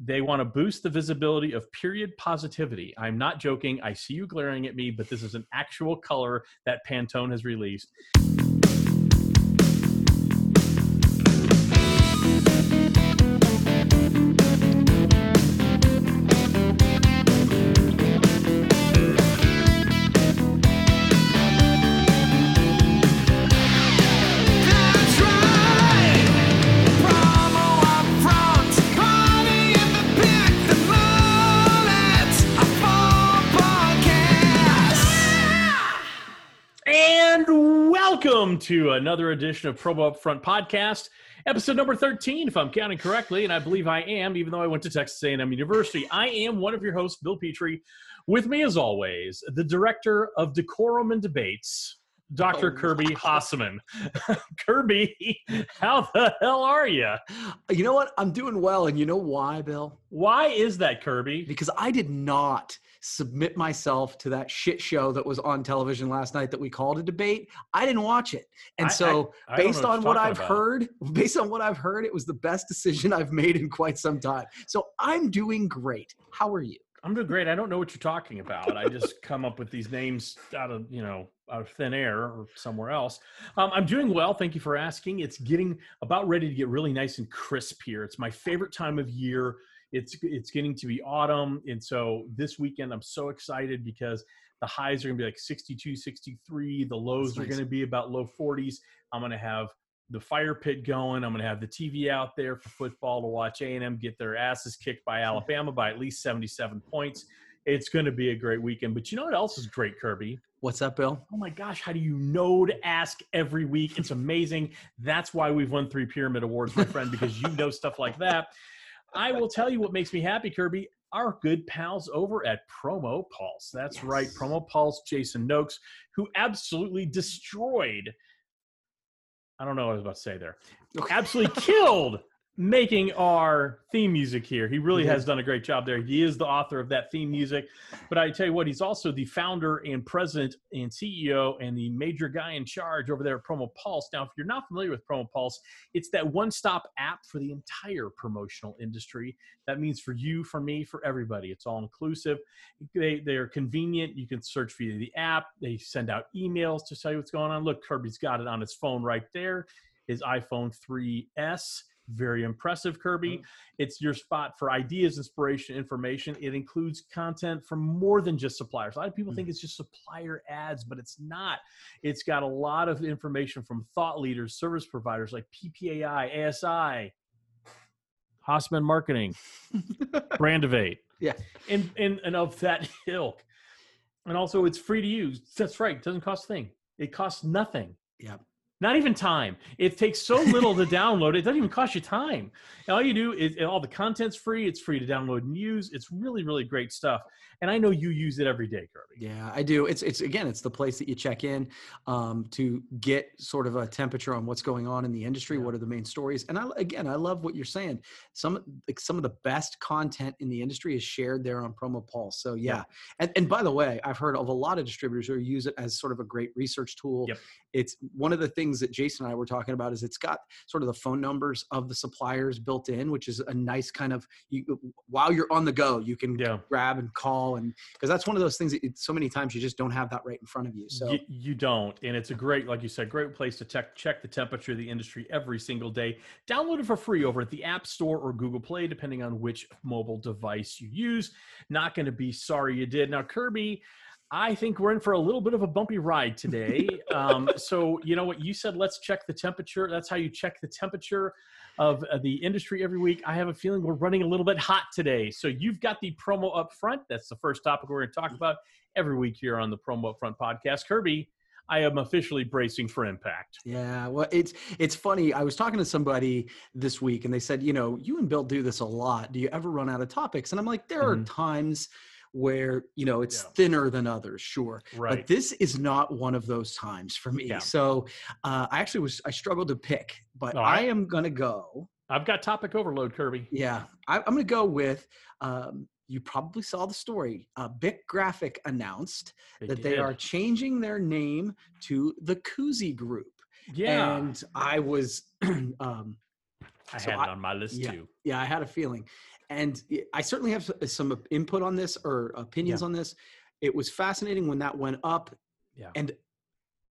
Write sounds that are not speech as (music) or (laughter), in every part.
They want to boost the visibility of period positivity. I'm not joking. I see you glaring at me, but this is an actual color that Pantone has released. To another edition of Promo Upfront Podcast, episode number 13, if I'm counting correctly, and I believe I am, even though I went to Texas A&M University. I am one of your hosts, Bill Petrie. With me, as always, the director of Decorum and Debates, Dr. Oh, Kirby Hasseman. (laughs) Kirby, how the hell are you? You know what? I'm doing well. And you know why, Bill? Why is that, Kirby? Because I did not submit myself to that shit show that was on television last night that we called a debate. I didn't watch it. And I- so, I- I based know what on what I've about. heard, (laughs) based on what I've heard, it was the best decision I've made in quite some time. So, I'm doing great. How are you? I'm doing great. I don't know what you're talking about. I just come up with these names out of you know out of thin air or somewhere else. Um, I'm doing well. Thank you for asking. It's getting about ready to get really nice and crisp here. It's my favorite time of year. It's it's getting to be autumn, and so this weekend I'm so excited because the highs are going to be like 62, 63. The lows are going to be about low 40s. I'm going to have the fire pit going. I'm going to have the TV out there for football to watch A&M get their asses kicked by (laughs) Alabama by at least 77 points. It's going to be a great weekend. But you know what else is great, Kirby? What's up, Bill? Oh my gosh, how do you know to ask every week? It's amazing. That's why we've won three Pyramid Awards, my friend, because you know stuff like that. I will tell you what makes me happy, Kirby. Our good pals over at Promo Pulse. That's right, Promo Pulse, Jason Noakes, who absolutely destroyed. I don't know what I was about to say there. Absolutely killed making our theme music here. He really He has done a great job there. He is the author of that theme music. But I tell you what, he's also the founder and president and CEO and the major guy in charge over there at Promo Pulse. Now, if you're not familiar with Promo Pulse, it's that one stop app for the entire promotional industry. That means for you, for me, for everybody. It's all inclusive. They, they're convenient. You can search via the app. They send out emails to tell you what's going on. Look, Kirby's got it on his phone right there, his iPhone 3S. Very impressive, Kirby. Mm-hmm. It's your spot for ideas, inspiration, information. It includes content from more than just suppliers. A lot of people think mm-hmm. it's just supplier ads, but it's not. It's got a lot of information from thought leaders, service providers like PPAI, ASI, Hasseman Marketing, (laughs) Brandivate, Yeah. and, and, and of that (laughs) ilk. And also, it's free to use. That's right. It doesn't cost a thing. It costs nothing. Yep. Not even time. It takes so little to download. It doesn't even cost you time. And all you do is all the content's free. It's free to download and use. It's really, really great stuff. And I know you use it every day, Kirby. Yeah, I do. It's it's again, it's the place that you check in um, to get sort of a temperature on what's going on in the industry. Yeah. What are the main stories? And I again, I love what you're saying. Some like some of the best content in the industry is shared there on Promo Pulse. So yeah, Yeah. and and by the way, I've heard of a lot of distributors who use it as sort of a great research tool. Yep. It's one of the things that Jason and I were talking about is it's got sort of the phone numbers of the suppliers built in, which is a nice kind of you while you're on the go, you can Yeah. grab and call and because that's one of those things that so many times you just don't have that right in front of you so You, you don't, and it's a great, like you said, great place to check check the temperature of the industry every single day. Download it for free over at the App Store or Google Play, depending on which mobile device you use. Not going to be sorry you did. Now, Kirby, I think we're in for a little bit of a bumpy ride today. (laughs) um, so, you know what you said? Let's check the temperature. That's how you check the temperature of uh, the industry every week. I have a feeling we're running a little bit hot today. So, you've got the promo up front. That's the first topic we're going to talk about every week here on the Promo Up Front podcast. Kirby, I am officially bracing for impact. yeah well it's it's funny i was talking to somebody this week and they said you know you and bill do this a lot do you ever run out of topics and i'm like there Mhm. are times where you know it's Yeah. thinner than others sure Right. but this is not one of those times for me Yeah. so uh, i actually was i struggled to pick but i am gonna go I've got topic overload, Kirby. Yeah, I, I'm going to go with. Um, you probably saw the story. Uh, Bic Graphic announced that they are changing their name to the Koozie Group, Yeah. and I was, (clears throat) um, I so had I- it on my list yeah. too. yeah, I had a feeling, and I certainly have some input on this or opinions Yeah. on this. It was fascinating when that went up. Yeah. And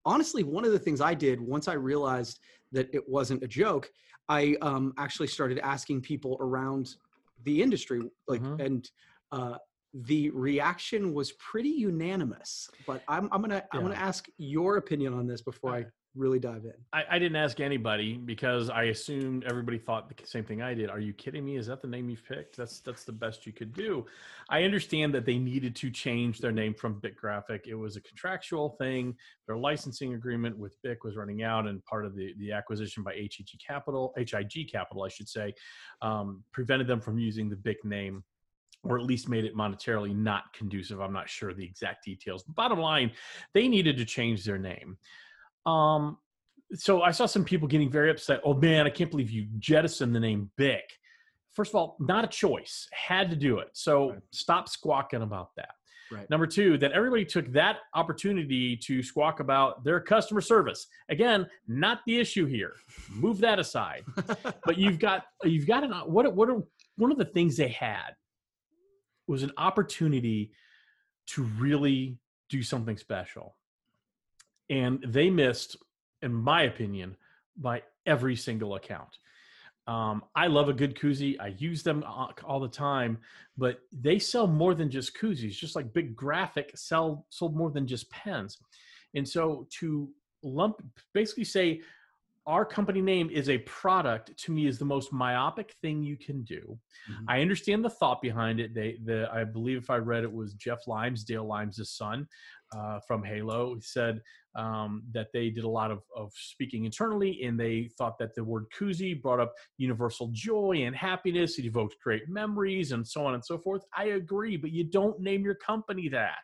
honestly, one of the things I did once I realized that it wasn't a joke, I um, actually started asking people around the industry, like, Mhm. and uh, the reaction was pretty unanimous. But I'm, I'm gonna I'm gonna ask your opinion on this before I really dive in. I, I didn't ask anybody because I assumed everybody thought the same thing I did. Are you kidding me? Is that the name you've picked? That's that's the best you could do. I understand that they needed to change their name from Bic Graphic. It was a contractual thing. Their licensing agreement with Bic was running out, and part of the the acquisition by HEG Capital, HIG Capital, I should say, um, prevented them from using the Bic name. Or at least made it monetarily not conducive. I'm not sure the exact details. Bottom line, they needed to change their name. Um, so I saw some people getting very upset. Oh man, I can't believe you jettisoned the name Bic. First of all, not a choice. Had to do it. So Right. stop squawking about that. Right. Number two, that everybody took that opportunity to squawk about their customer service. Again, not the issue here. Move that aside. but (laughs) you've got you've got an what what are one of the things they had was an opportunity to really do something special and they missed in my opinion by every single account. Um, i love a good koozie i use them all the time but they sell more than just koozies just like Bic Graphic sell sold more than just pens. And so to lump basically say our company name is a product to me is the most myopic thing you can do. Mhm. i understand the thought behind it they the i believe if i read it was jeff limes dale limes' son uh, from halo. He said um, that they did a lot of, of speaking internally and they thought that the word koozie brought up universal joy and happiness. It evoked great memories and so on and so forth. I agree but you don't name your company that.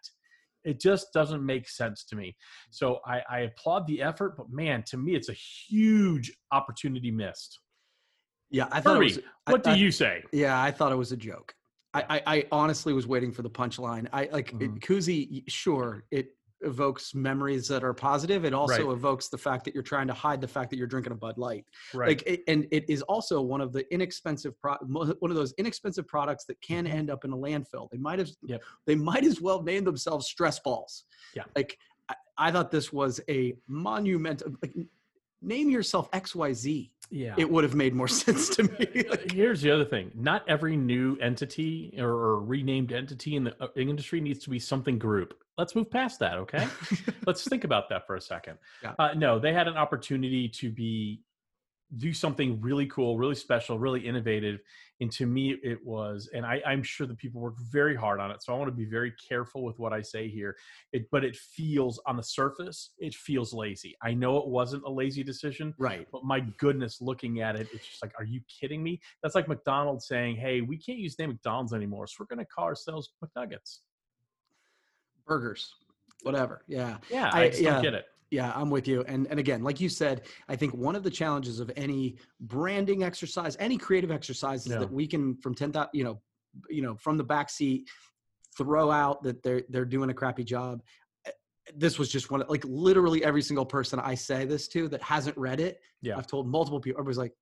It just doesn't make sense to me. So I, I applaud the effort but man to me it's a huge opportunity missed. Yeah, I thought was. I- what do I- you say? Yeah, I thought it was a joke. I, I, I honestly was waiting for the punchline. I like Mhm. koozie. Sure, it evokes memories that are positive. It also Right. evokes the fact that you're trying to hide the fact that you're drinking a Bud Light. right Like, it, and it is also one of the inexpensive pro- one of those inexpensive products that can Mhm. end up in a landfill. They might have. Yep. They might as well name themselves stress balls. Yeah. Like, I, I thought this was a monumental. Like, name yourself X Y Z. yeah It would have made more (laughs) sense to me. (laughs) Uh, Here's the other thing: not every new entity or, or renamed entity in the uh, industry needs to be something group. Let's move past that, okay? (laughs) Let's think about that for a second. Yeah. Uh, no, they had an opportunity to be do something really cool, really special, really innovative, and to me, it was. And I, I'm sure the people worked very hard on it, so I want to be very careful with what I say here. It, but it feels on the surface, it feels lazy. I know it wasn't a lazy decision, right. but my goodness, looking at it, it's just like, are you kidding me? That's like McDonald's saying, "Hey, we can't use the name McDonald's anymore, so we're going to call ourselves McNuggets." burgers whatever yeah Yeah, I, I- yeah. don't get it. Yeah i'm with you and and again like you said i think one of the challenges of any branding exercise any creative exercise is Yeah. that we can from 10,000 you know you know from the back seat throw out that they're they're doing a crappy job Eh, this was just one of- like literally every single person i say this to that hasn't read it Yeah. i've told multiple people everybody's like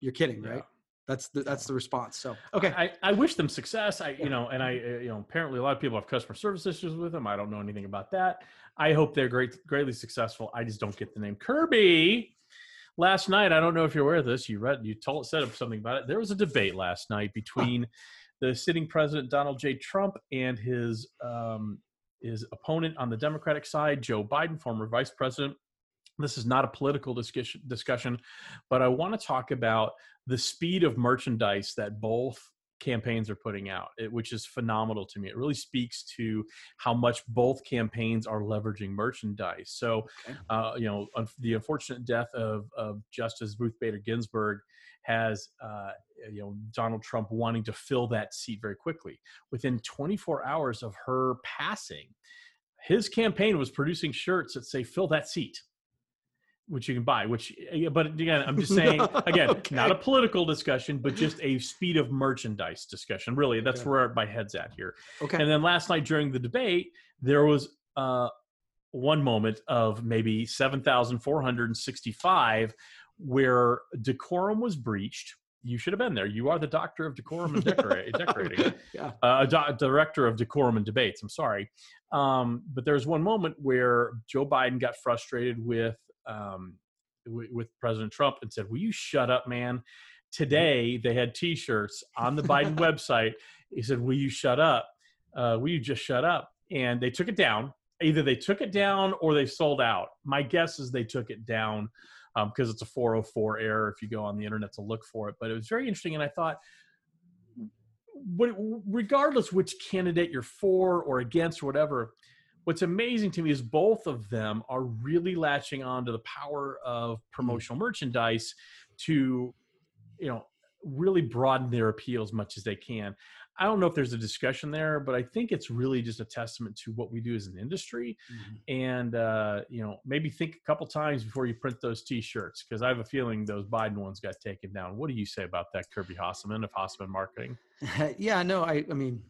you're kidding Yeah. right that's the that's the response so okay I, I wish them success. I, Yeah. you know, and I, uh, you know, apparently a lot of people have customer service issues with them. I don't know anything about that. I hope they're great, greatly successful. I just don't get the name Kirby. Last night, I don't know if you're aware of this. You read, you told, said something about it. There was a debate last night between the sitting president Donald J. Trump and his um, his opponent on the Democratic side, Joe Biden, former vice president. This is not a political discussion, discussion but I want to talk about the speed of merchandise that both campaigns are putting out, it, which is phenomenal to me. It really speaks to how much both campaigns are leveraging merchandise. So, Okay. uh, you know, un- the unfortunate death of, of Justice Ruth Bader Ginsburg has, uh, you know, Donald Trump wanting to fill that seat very quickly. Within 24 hours of her passing, his campaign was producing shirts that say "Fill that seat." Which you can buy. Which, but again, I'm just (laughs) saying again, Okay. not a political discussion, but just a speed of merchandise discussion. Really, that's Okay. where my head's at here. okay And then last night during the debate, there was uh, one moment of maybe 7,465 where decorum was breached you should have been there. You are the doctor of decorum and decora- (laughs) decorating, Yeah. uh, do- director of decorum and debates. I'm sorry, um, but there was one moment where Joe Biden got frustrated with um, w- with President Trump and said, "Will you shut up, man?" Today they had T-shirts on the Biden (laughs) website. He said, "Will you shut up? Uh, will you just shut up?" And they took it down. Either they took it down or they sold out. My guess is they took it down because it's a 404 error if you go on the internet to look for it. But it was very interesting, and I thought, what, regardless which candidate you're for or against or whatever, what's amazing to me is both of them are really latching on to the power of promotional merchandise to, you know, really broaden their appeal as much as they can. I don't know if there's a discussion there, but I think it's really just a testament to what we do as an industry and uh, you know maybe think a couple times before you print those t-shirts because i have a feeling those biden ones got taken down. What do you say about that kirby hasseman of hasseman marketing? (laughs) Yeah, no, I, I mean,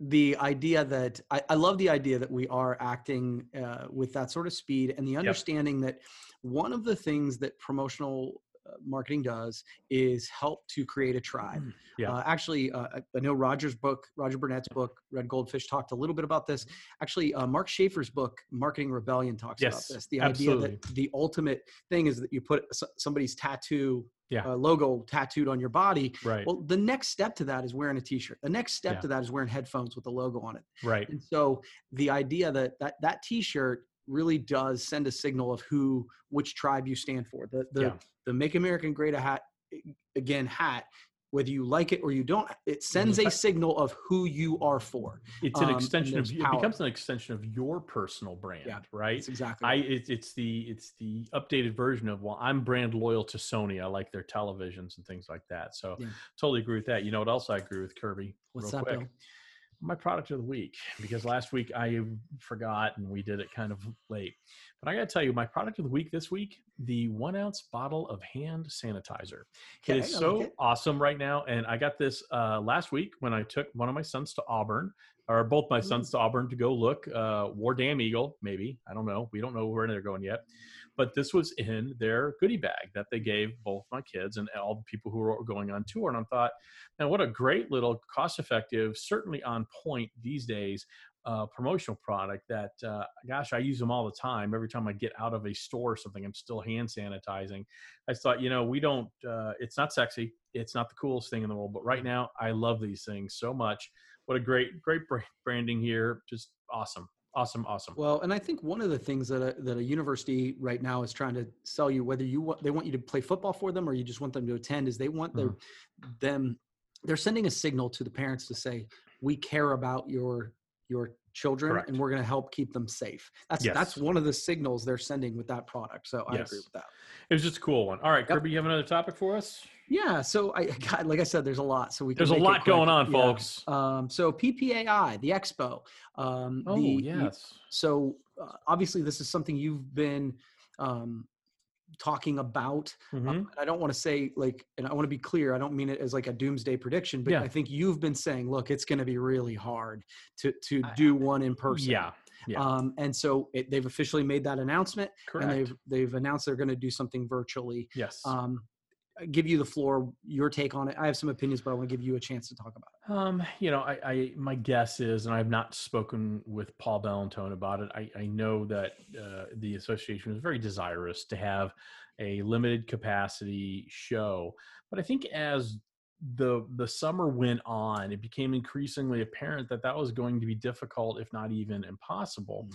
the idea that I, I love the idea that we are acting uh, with that sort of speed and the understanding that one of the things that promotional marketing does is help to create a tribe. Yeah. Uh, actually, uh, I- know Roger's book, Roger Burnett's book, Red Goldfish, talked a little bit about this. Actually, uh, Mark Schaefer's book, Marketing Rebellion, talks Yes, about this. The absolutely. idea that the ultimate thing is that you put somebody's tattoo Yeah. uh, logo tattooed on your body right well, the next step to that is wearing a T-shirt. The next step Yeah. to that is wearing headphones with the logo on it. right And so the idea that that that T-shirt really does send a signal of who, which tribe you stand for. The the Yeah. The Make America Great hat again hat. Whether you like it or you don't, it sends a signal of who you are for. it's an um, extension of there's it becomes an extension of your personal brand right That's exactly. I it, it's the it's the updated version of well I'm brand loyal to Sony I like their televisions and things like that so Yeah. totally agree with that you know what else I agree with Kirby What's real that, quick Bill? My product of the week because last week I forgot and we did it kind of late. But I got to tell you, my product of the week this week, the one ounce bottle of hand sanitizer. Okay, it is so like it. awesome right now. And I got this uh, last week when I took one of my sons to Auburn, or both my sons to Auburn to go look. Uh, War Damn Eagle, maybe. I don't know. We don't know where they're going yet. But this was in their goodie bag that they gave both my kids and all the people who were going on tour. And I thought, now, what a great little cost effective, certainly on point these days, uh, promotional product that, uh, gosh, I use them all the time. Every time I get out of a store or something, I'm still hand sanitizing. I thought, you know, we don't, uh, it's not sexy. It's not the coolest thing in the world. But right now, I love these things so much. What a great, great bra- branding here. Just awesome. Awesome. Awesome. Well, and I think one of the things that a, that a university right now is trying to sell you, whether you want, they want you to play football for them or you just want them to attend, is they want their mm-hmm. them. They're sending a signal to the parents to say, "We care about your your children, Correct. and we're going to help keep them safe." That's Yes. that's one of the signals they're sending with that product. So I Yes. agree with that. It was just a cool one. All right, Kirby, you have another topic for us? Yeah. So I, (laughs) God, like I said, there's a lot. So we can There's a lot going on, Yeah. folks. Um, so PPAI, the expo. Um, Oh, the, yes. So uh, obviously, this is something you've been um, talking about. Mhm. Um, I don't want to say like, and I want to be clear. I don't mean it as like a doomsday prediction, but Yeah. I think you've been saying, look, it's going to be really hard to to I- do one in person. Yeah. Yeah. Um, and so it, they've officially made that announcement, Correct. and they've they've announced they're going to do something virtually. yes. Um, give you the floor, your take on it. I have some opinions, but I want to give you a chance to talk about it. Um, you know, I, I my guess is, and I've not spoken with Paul Bellantone about it. I, I know that uh, the association is very desirous to have a limited capacity show, but I think as the the summer went on, it became increasingly apparent that that was going to be difficult, if not even impossible.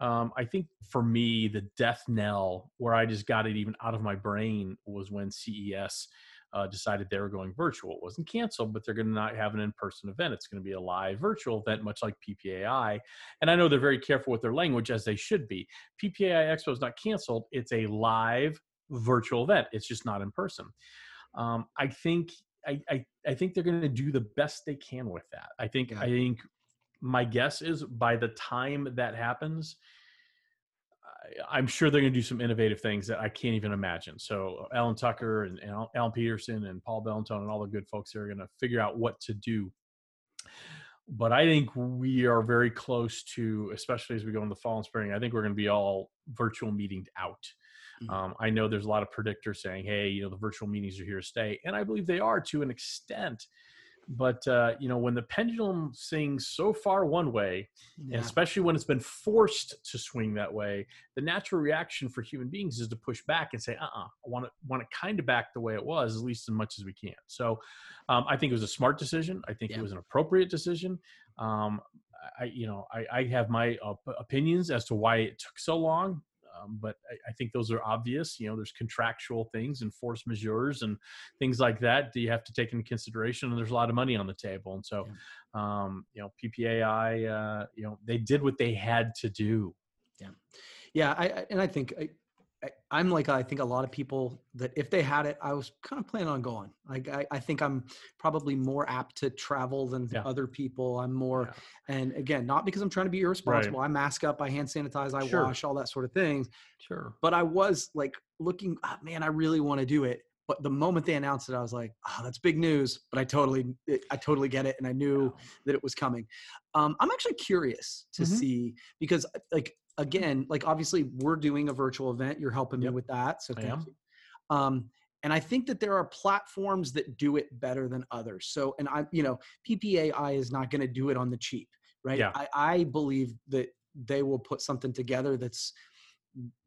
Um, I think for me, the death knell where I just got it even out of my brain was when CES uh, decided they were going virtual. It wasn't canceled, but they're going to not have an in person event. It's going to be a live virtual event, much like PPAI. And I know they're very careful with their language, as they should be. PPAI Expo is not canceled, it's a live virtual event, it's just not in person. Um, I think. I, I, I think they're going to do the best they can with that. I think Yeah. I think my guess is by the time that happens, I'm sure they're going to do some innovative things that I can't even imagine. So Alan Tucker and, and Alan Peterson and Paul Bellantone and all the good folks are going to figure out what to do. But I think we are very close to, especially as we go in the fall and spring. I think we're going to be all virtual meeting out. Mhm. Um, I know there's a lot of predictors saying, "Hey, you know, the virtual meetings are here to stay," and I believe they are to an extent. But uh, you know, when the pendulum swings so far one way, and especially when it's been forced to swing that way, the natural reaction for human beings is to push back and say, "Uh-uh, I want it want it kind of back the way it was, at least as much as we can." So, um, I think it was a smart decision. I think Yeah. it was an appropriate decision. Um, I, you know, I, I have my op- opinions as to why it took so long. Um, but I, I think those are obvious. You know, there's contractual things and force majeures and things like that that you have to take into consideration. And there's a lot of money on the table. And so, um, you know, PPAI, uh, you know, they did what they had to do. Yeah, I, I and I think I, I'm like I think a lot of people that if they had it, I was kind of planning on going. Like I, I think I'm probably more apt to travel than Yeah. other people. I'm more, and again, not because I'm trying to be irresponsible. I mask up, I hand sanitize, I Sure. wash, all that sort of things. Sure. But I was like looking, ah, man, I really want to do it. But the moment they announced it, I was like, oh, that's big news. But I totally, I totally get it, and I knew that it was coming. Um, I'm actually curious to Mhm. see because, like, again, like obviously we're doing a virtual event. You're helping me with that, so I thank you. Um, and I think that there are platforms that do it better than others. So, and I, you know, PPAI is not going to do it on the cheap, right? Yeah. I, I believe that they will put something together that's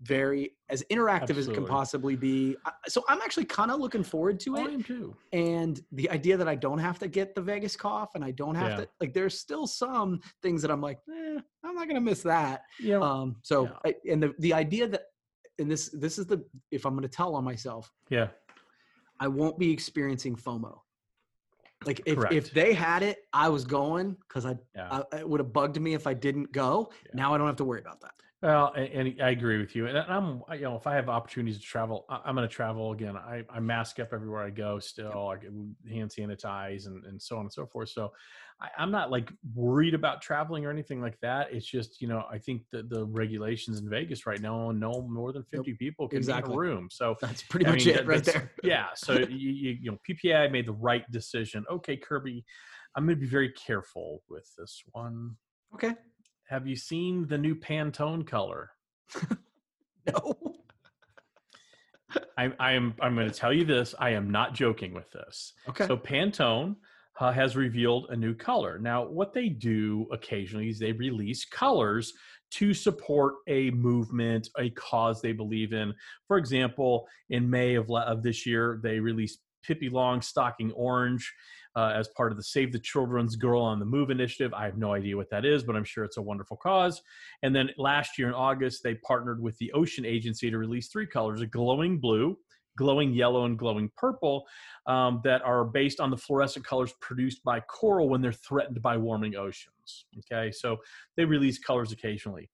very as interactive as it can possibly be. So I'm actually kind of looking forward to I it. am too. And the idea that I don't have to get the Vegas cough and I don't have Yeah. to like there's still some things that I'm like, eh, I'm not gonna miss that. Yeah. Um so Yeah. I, and the the idea that and this this is the if I'm gonna tell on myself, yeah. I won't be experiencing FOMO. Like if Correct. if they had it, I was going because I, Yeah. I it would have bugged me if I didn't go. Yeah. Now I don't have to worry about that. Well, and, and I agree with you. And I'm, you know, if I have opportunities to travel, I'm going to travel again. I, I mask up everywhere I go. Still, I get hand sanitize and, and so on and so forth. So, I, I'm not like worried about traveling or anything like that. It's just, you know, I think that the regulations in Vegas right now, no more than 50 people can Exactly. be in a room. So, That's pretty I much mean, it that- right there. (laughs) yeah. So you, you, you know, PPI made the right decision. Okay, Kirby, I'm going to be very careful with this one. Okay. Have you seen the new Pantone color? (laughs) No. I, I am. I'm going to tell you this. I am not joking with this. Okay. So Pantone uh, has revealed a new color. Now, what they do occasionally is they release colors to support a movement, a cause they believe in. For example, in May of, of this year, they released Pippi Longstocking Orange uh, as part of the Save the Children's Girl on the Move initiative. I have no idea what that is, but I'm sure it's a wonderful cause. And then last year in August, they partnered with the Ocean Agency to release three colors a glowing blue, glowing yellow, and glowing purple um, that are based on the fluorescent colors produced by coral when they're threatened by warming oceans. Okay, so they release colors occasionally.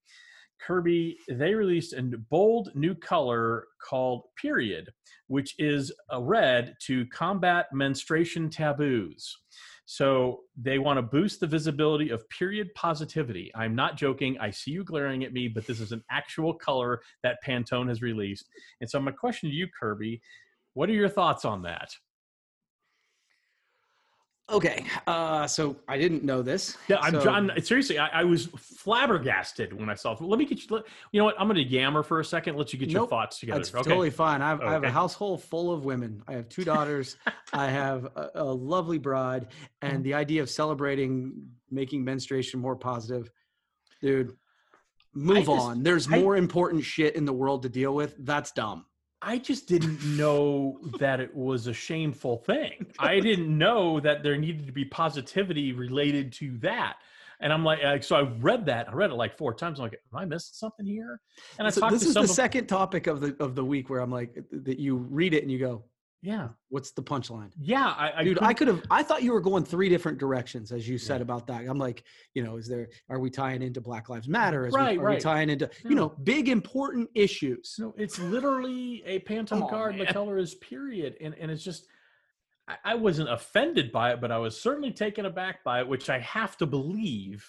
Kirby, they released a bold new color called Period, which is a red to combat menstruation taboos. So they want to boost the visibility of period positivity. I'm not joking. I see you glaring at me, but this is an actual color that Pantone has released. And so my question to you, Kirby, what are your thoughts on that? Okay. Uh, so I didn't know this. Yeah, I'm So- John. Seriously, I, I was flabbergasted when I saw it. Let me get you. Let, you know what? I'm going to yammer for a second. Let you get your thoughts together. That's okay. totally fine. I have, I have a household full of women. I have two daughters. I (laughs) have a, a lovely bride, and the idea of celebrating making menstruation more positive, dude. Move just- on. There's I- more important shit in the world to deal with. That's dumb. I just didn't know (laughs) that it was a shameful thing. I didn't know that there needed to be positivity related to that. And I'm like, so I read that. I read it like four times. I'm like, am I missing something here? And I So talked this to is some the second topic of the of the week where I'm like that you read it and you go, Yeah, "What's the punchline?" yeah. I, I Dude, I couldn't- have. I thought you were going three different directions, as you said Yeah. about that. I'm like, you know, is there? Are we tying into Black Lives Matter? Is we, Right, are we tying into you know big important issues? No, it's literally a Pantone on, card. The color is period, and and it's just. I- I wasn't offended by it, but I was certainly taken aback by it, which I have to believe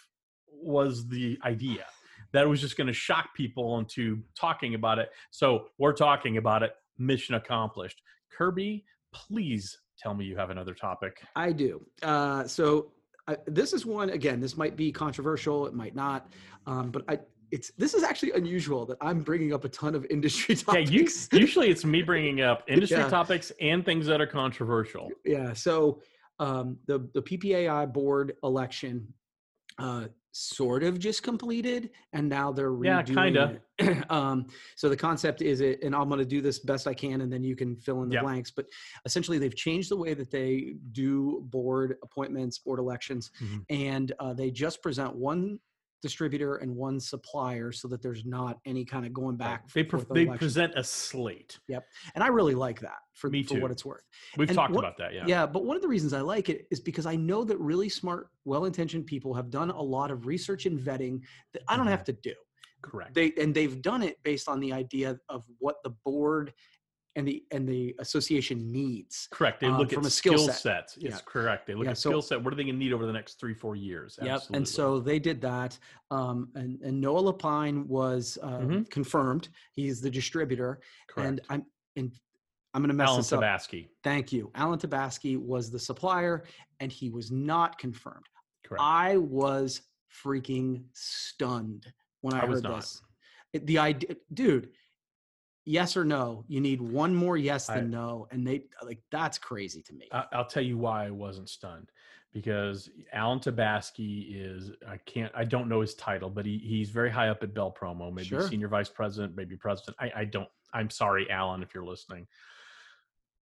was the idea that it was just going to shock people into talking about it. So we're talking about it. Mission accomplished. Kirby, please tell me you have another topic. I do. Uh, so I, this is one again. This might be controversial. It might not. Um, but I it's this is actually unusual that I'm bringing up a ton of industry (laughs) Yeah, you, topics. usually it's me bringing up (laughs) industry Yeah. topics and things that are controversial. yeah. So um, the the PPAI board election uh, sort of just completed, and now they're Yeah, kinda. (clears throat) um, so the concept is it, and I'm going to do this best I can, and then you can fill in the Yeah. blanks. But essentially, they've changed the way that they do board appointments, board elections, Mhm. and uh, they just present one distributor and one supplier, so that there's not any kind of going back. They, pre- they present a slate. Yep. And I really like that for, Me for what it's worth. We've And talked what- about that. Yeah. Yeah, but one of the reasons I like it is because I know that really smart, well-intentioned people have done a lot of research and vetting that I don't Mhm. have to do. Correct. They and they've done it based on the idea of what the board and the and the association needs. Correct. They um, look from at a skill skill set. sets. It's Yeah. correct. They look Yeah, at so- skill set. What are they going to need over the next three, four years? Yep. Absolutely. And so they did that. Um, and, and Noah Lapine was uh, Mhm. confirmed. He's the distributor. correct. And I'm and I'm going to mess Alan this up. Tabasky. Thank you. Alan Tabaski was the supplier, and he was not confirmed. Correct. I was freaking stunned when I, I was heard not. this. It- the idea, dude. Yes or no? You need one more yes I- than no, and they like that's crazy to me. I- I'll tell you why I wasn't stunned because Alan Tabaski is I can't I don't know his title, but he he's very high up at Bell Promo, maybe Sure. senior vice president, maybe president. I, I don't I'm sorry, Alan, if you're listening.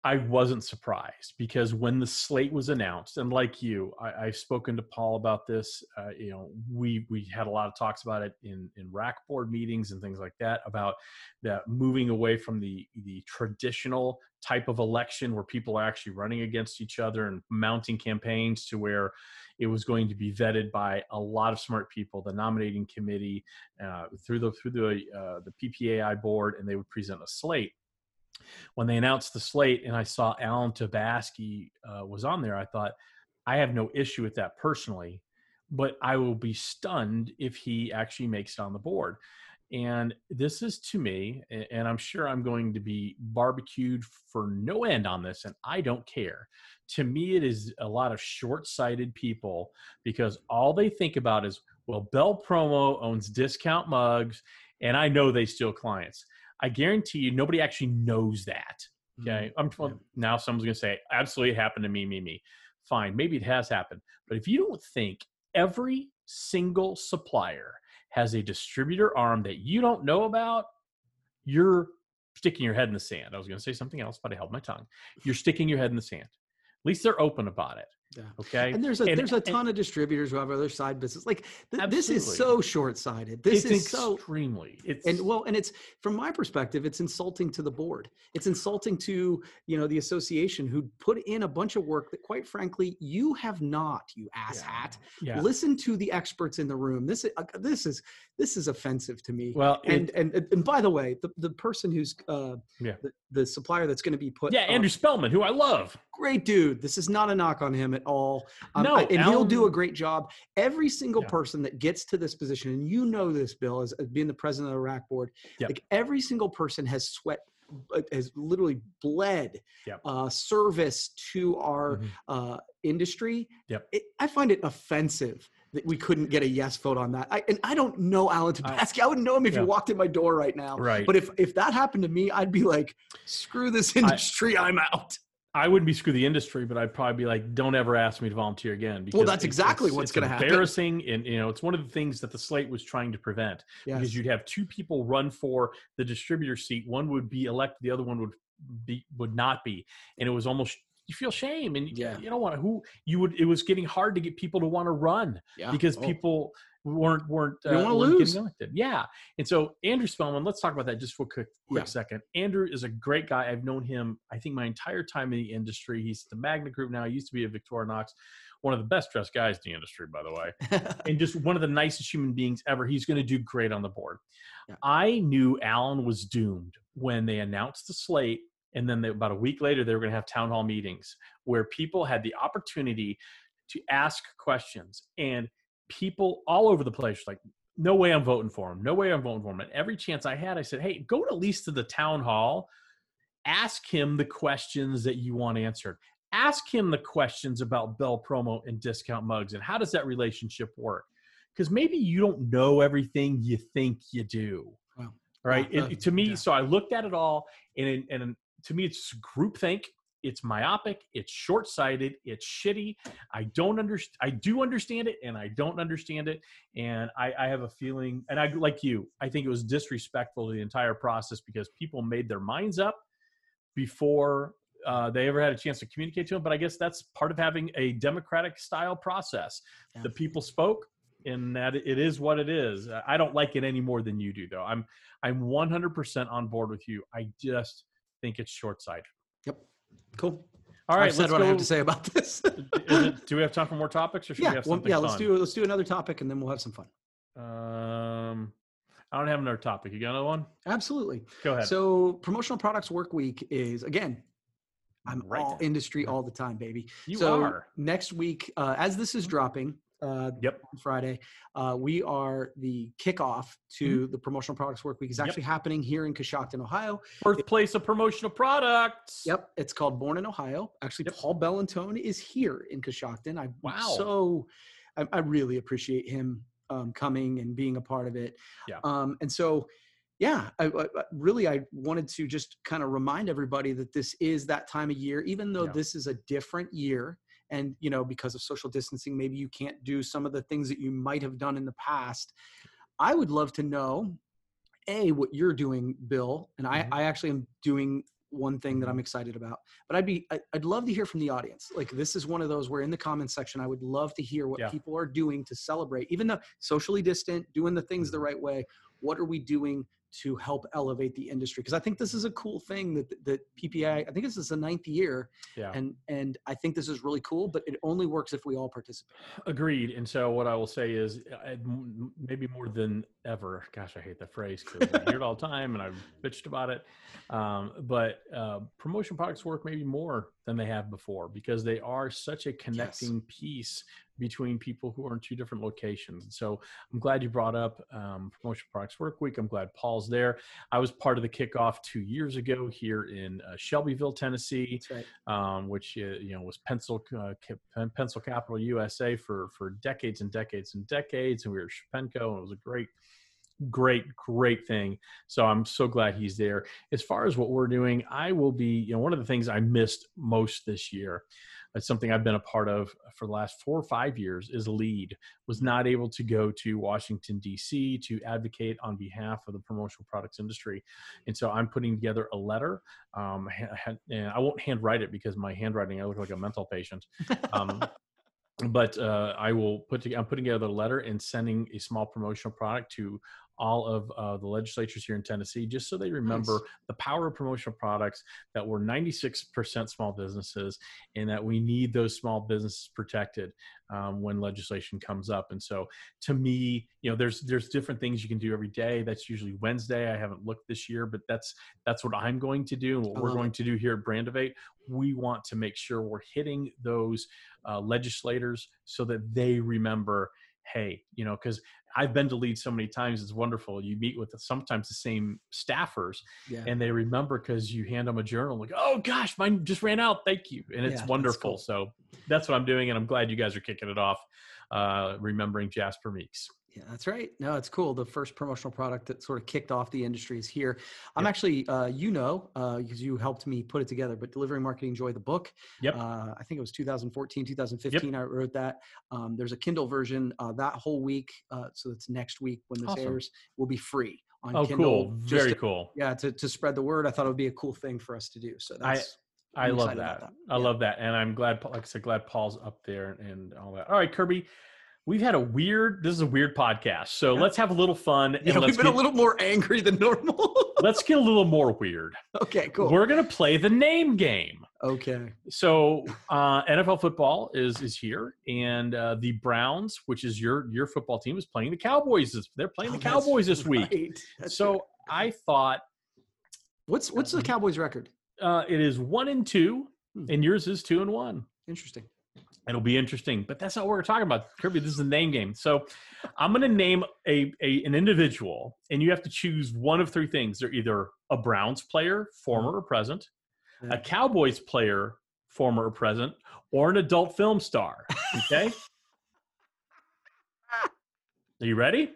I wasn't surprised because when the slate was announced, and like you, I, I've spoken to Paul about this. Uh, you know, we we had a lot of talks about it in in RAC board meetings and things like that about that moving away from the the traditional type of election where people are actually running against each other and mounting campaigns to where it was going to be vetted by a lot of smart people, the nominating committee uh, through the through the uh, the PPAI board, and they would present a slate when they announced the slate and I saw Alan Tabaski uh, was on there, I thought, I have no issue with that personally, but I will be stunned if he actually makes it on the board. And this is to me, and I'm sure I'm going to be barbecued for no end on this, and I don't care. To me, it is a lot of short sighted people because all they think about is, well, Bell Promo owns discount mugs, and I know they steal clients. I guarantee you, nobody actually knows that. Mm-hmm. Okay. I'm well, now someone's gonna say, absolutely it happened to me, me, me. Fine, maybe it has happened. But if you don't think every single supplier has a distributor arm that you don't know about, you're sticking your head in the sand. I was gonna say something else, but I held my tongue. You're sticking your head in the sand. At least they're open about it. Yeah. Okay. And there's a And- there's a and- ton of distributors who have other side business. Like th- this is so short sighted. This it's is so extremely. It's and well and it's from my perspective it's insulting to the board it's insulting to you know the association who put in a bunch of work that quite frankly you have not you asshat yeah. listen to the experts in the room this is uh, this is this is offensive to me Well, it- and, and and and by the way the, the person who's uh Yeah. the, the supplier that's going to be put yeah, Andrew Spellman, who I love. Great dude this is not a knock on him at all Um, No, I- and he'll do a great job every single Yeah. person that gets to this position and you know this bill as, as being the president of the RAC board Yep. like every single person has sweat uh, has literally bled Yep. uh, service to our Mhm. uh, industry Yep. it, i find it offensive that we couldn't get a yes vote on that I, and i don't know alan I- Tabaski. I, wouldn't know him if Yeah. you walked in my door right now Right. but if if that happened to me i'd be like screw this industry i'm out I wouldn't be screw the industry, but I'd probably be like, don't ever ask me to volunteer again. Because that's exactly it's- what's gonna happen. Embarrassing, and you know, it's one of the things that the slate was trying to prevent yes. because you'd have two people run for the distributor seat. One would be elected, the other one would be would not be, and it was almost you feel shame, and Yeah. you don't want to. Who you would? It was getting hard to get people to want to run yeah. because Oh. people weren't weren't They don't uh, wanna weren't lose. getting elected. Yeah, and so Andrew Spellman, let's talk about that just for a quick quick Yeah. second. Andrew is a great guy. I've known him, I think, my entire time in the industry. He's the Magna Group now. He used to be a Victorinox, one of the best dressed guys in the industry, by the way, (laughs) and just one of the nicest human beings ever. He's going to do great on the board. Yeah. I knew Alan was doomed when they announced the slate. And then they, about a week later, they were going to have town hall meetings where people had the opportunity to ask questions. And people all over the place like, no way I'm voting for him. No way I'm voting for him. And every chance I had, I said, hey, go at least to the town hall. Ask him the questions that you want answered. Ask him the questions about Bell promo and discount mugs and how does that relationship work? because maybe you don't know everything you think you do. Wow. Right. Yeah, It- uh, to me, yeah. so I looked at it all, and and to me, it's groupthink. It's myopic. It's short-sighted. It's shitty. I don't understand. I do understand it, and I don't understand it. And I, I have a feeling, and I like you. I think it was disrespectful to the entire process because people made their minds up before uh, they ever had a chance to communicate to them. But I guess that's part of having a democratic style process. Yeah. The people spoke, and that it is what it is. I don't like it any more than you do, though. I'm I'm 100% on board with you. I just think it's short sighted. Yep. Cool. All right, I've said let's what go. I have to say about this. (laughs) Is it, do we have time for more topics, or should we yeah. have Well, something yeah. fun? Let's do let's do another topic and then we'll have some fun. Um, I don't have another topic. You got another one? Absolutely. Go ahead. So promotional products work week is again. I'm Right all there. industry all the time, baby. you so are. next week, uh, as this is dropping, uh, Yep. on Friday, uh, we are the kickoff to the promotional products work week. is Mm-hmm. Yep. actually happening here in Coshocton, Ohio. Birthplace of promotional products. Yep, it's called Born in Ohio. Actually, Yep. Paul Bellantone is here in Coshocton. I Wow. so I, I really appreciate him um, coming and being a part of it. Yeah. Um, and so, yeah, I, I, I- really I wanted to just kind of remind everybody that this is that time of year, even though Yeah. this is a different year. And you know, because of social distancing, maybe you can't do some of the things that you might have done in the past. I would love to know, a what you're doing, Bill, and I, Mhm. I actually am doing one thing that I'm excited about. But I'd be, I, I'd love to hear from the audience. Like this is one of those where in the comments section, I would love to hear what Yeah. people are doing to celebrate, even though socially distant, doing the things the Mm-hmm. right way. What are we doing to help elevate the industry? Because I think this is a cool thing that that PPI. I think this is the ninth year, Yeah. and and I think this is really cool. But it only works if we all participate. Agreed. And so what I will say is uh, maybe more than ever, gosh, I hate that phrase because I hear it all the time and I've bitched about it. Um, but uh, promotion products work maybe more than they have before because they are such a connecting piece between people who are in two different locations. And so I'm glad you brought up um, Promotion Products Work Week. I'm glad Paul's there. I was part of the kickoff two years ago here in uh, Shelbyville, Tennessee right. um, which uh, you know was pencil uh, pencil capital USA for for decades and decades and decades, and we were at Shapenko, and it was a great, great, great thing. So I'm so glad he's there. As far as what we're doing, I will be. You know, one of the things I missed most this year. It's something I've been a part of for the last four or five years. Is lead was not able to go to Washington D.C. to advocate on behalf of the promotional products industry, and so I'm putting together a letter um, and I won't handwrite it because my handwriting I look like a mental patient. Um, (laughs) but uh, I will put together. I'm putting together a letter and sending a small promotional product to all of uh, the legislatures here in Tennessee, just so they remember Nice. the power of promotional products. That we're 96% small businesses, and that we need those small businesses protected um, when legislation comes up. And so, to me, you know, there's there's different things you can do every day. That's usually Wednesday. I haven't looked this year, but that's that's what I'm going to do, and what we're going it. to do here at Brandivate. We want to make sure we're hitting those uh, legislators so that they remember hey you know because i've been to lead so many times it's wonderful you meet with sometimes the same staffers Yeah. and they remember because you hand them a journal like oh gosh mine just ran out thank you and Yeah, it's that's wonderful cool. so that's what i'm doing and i'm glad you guys are kicking it off uh, remembering jasper meeks Yeah, that's right. No, it's cool. The first promotional product that sort of kicked off the industry is here. I'm Yep. actually, uh, you know, uh, because you helped me put it together, but Delivering Marketing Joy, the book. Yep. Uh, I think it was 2014, 2015. I wrote that. Um, there's a Kindle version uh, that whole week. Uh, so it's next week when this Awesome. airs, will be free on oh Kindle. cool very to- cool Yeah, to, to spread the word. I thought it would be a cool thing for us to do. So that's, I I'm love excited that. I Yeah. love that, and I'm glad, like I said, glad Paul's up there and all that. All right, Kirby, we've had a weird. This is a weird podcast, so Yeah. let's have a little fun and Yeah, we've been get, a little more angry than normal. (laughs) let's get a little more weird. okay, cool. We're gonna play the name game. okay. So uh, NFL football is is here, and uh, the Browns, which is your your football team, is playing the Cowboys. They're playing Oh, the Cowboys this week. That's so right. I thought what's what's the Cowboys record? uh, it is one and two, Hmm. and yours is two and one. Interesting. It'll be interesting, but that's not what we're talking about, Kirby. This is a name game. So I'm going to name a, a an individual, and you have to choose one of three things. They're either a Browns player, former mm-hmm. or present, a mm-hmm. Cowboys player, former or present, or an adult film star. Okay. (laughs) Are you ready?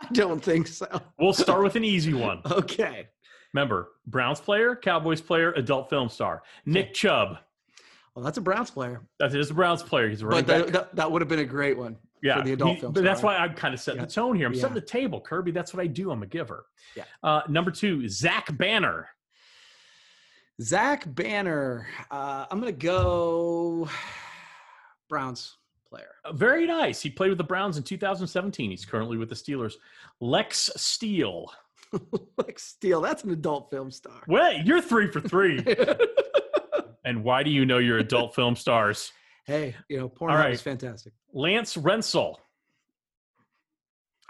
I don't think so. We'll start with an easy (laughs) one. Okay. Remember, Browns player, Cowboys player, adult film star. Nick Chubb. Well, that's a Browns player, That is a Browns player. He's running but that, that, that would have been a great one. yeah, the adult he- film But that's why I'm kind of setting Yeah. the tone here. I'm setting the table, Kirby. That's what I do. I'm a giver. Yeah. Uh, number two, Zach Banner. Zach Banner. Uh, I'm gonna go Browns player. Uh, Very nice. He played with the Browns in 2017. He's currently with the Steelers. Lex Steele. (laughs) like Steele. That's an adult film star. Wait, you're three for three. (laughs) and why do you know your adult (laughs) film stars? hey, you know, Pornhub All right. is fantastic. Lance Rentzel.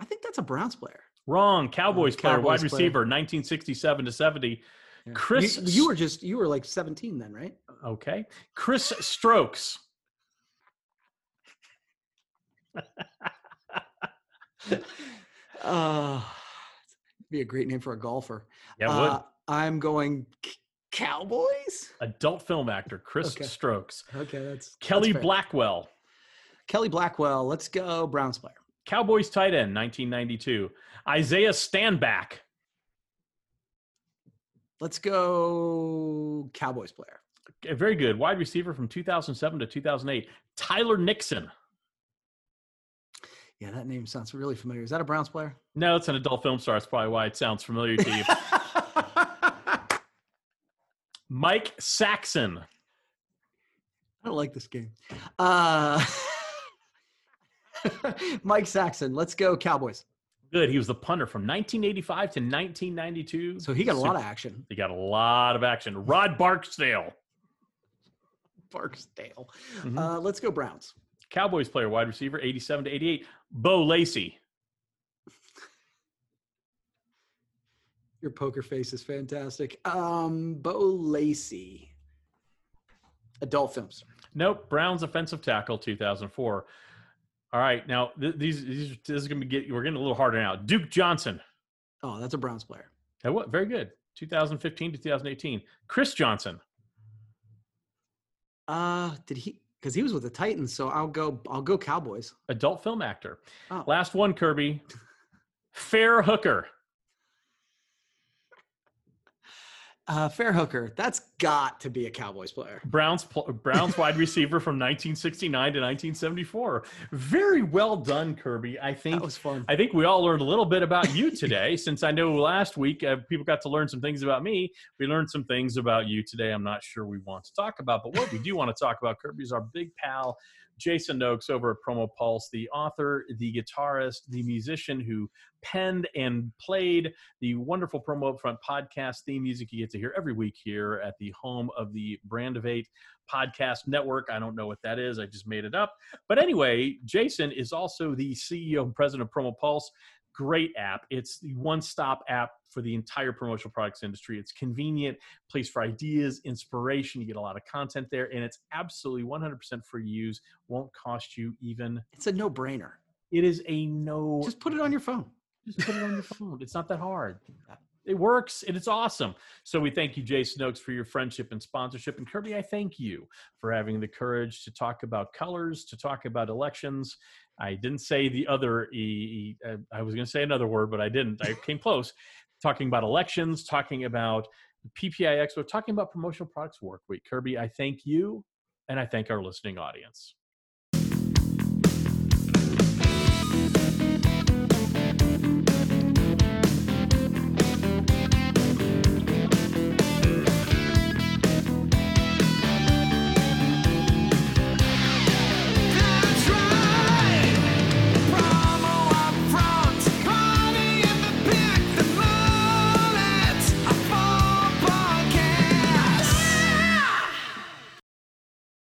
I think that's a Browns player. Wrong. Cowboys player, wide player. receiver, 1967 to 70. Yeah. Chris you, you were just you were like 17 then, right? Okay. Chris Strokes. (laughs) Uh, be a great name for a golfer. Yeah, Uh, would. I'm going C- Cowboys. Adult film actor, Chris Okay. Strokes. Okay, that's Kelly that's. Blackwell. Kelly Blackwell. Let's go Browns player. Cowboys tight end, 1992. Isaiah Stanback. Let's go Cowboys player. Okay, Very good. Wide receiver from 2007 to 2008. Tyler Nixon. Yeah, that name sounds really familiar. Is that a Browns player? No, it's an adult film star. That's probably why it sounds familiar to you. (laughs) Mike Saxon. I don't like this game. Uh, (laughs) Mike Saxon. Let's go Cowboys. Good. He was the punter from 1985 to 1992. So he got a lot of action. He got a lot of action. Rod Barksdale. Barksdale. Mhm. Uh, let's go Browns. Cowboys player, wide receiver, 87 to 88. Bo Lacey. Your poker face is fantastic. Um, Bo Lacey. Adult films. Nope. Browns offensive tackle, 2004. All right. Now, th- these, these this is going to get, we're getting a little harder now. Duke Johnson. Oh, that's a Browns player. Hey, what? Very good. 2015 to 2018. Chris Johnson. Uh, did he? Because he was with the Titans, so I'll go. I'll go Cowboys. Adult film actor. Oh. Last one, Kirby. (laughs) Fair Hooker. Uh, Fair Hooker. That's got to be a Cowboys player. Browns Browns wide receiver from 1969 to 1974. Very well done, Kirby. I think That was fun. I think we all learned a little bit about you today. (laughs) since I know last week uh, people got to learn some things about me, we learned some things about you today. I'm not sure we want to talk about, but what we do want to talk about, Kirby, is our big pal Jason Noakes over at Promo Pulse, the author, the guitarist, the musician who penned and played the wonderful Promo Upfront podcast theme music you get to hear every week here at the home of the Brand of Eight podcast network. I don't know what that is. I just made it up. But anyway, Jason is also the CEO and president of Promo Pulse. Great app. It's the one stop app for the entire promotional products industry. It's convenient, place for ideas, inspiration. You get a lot of content there, and it's absolutely 100% free to use. Won't cost you even. It's a no-brainer. It is a no. Just put it on your phone. Just put it on your phone. It's not that hard. It works and it's awesome. So we thank you, Jason Oaks, for your friendship and sponsorship. And Kirby, I thank you for having the courage to talk about colors, to talk about elections. I didn't say the other E. e- uh, I was going to say another word, but I didn't. I came close. Talking about elections, talking about PPAI Expo, talking about promotional products work week. Kirby, I thank you and I thank our listening audience.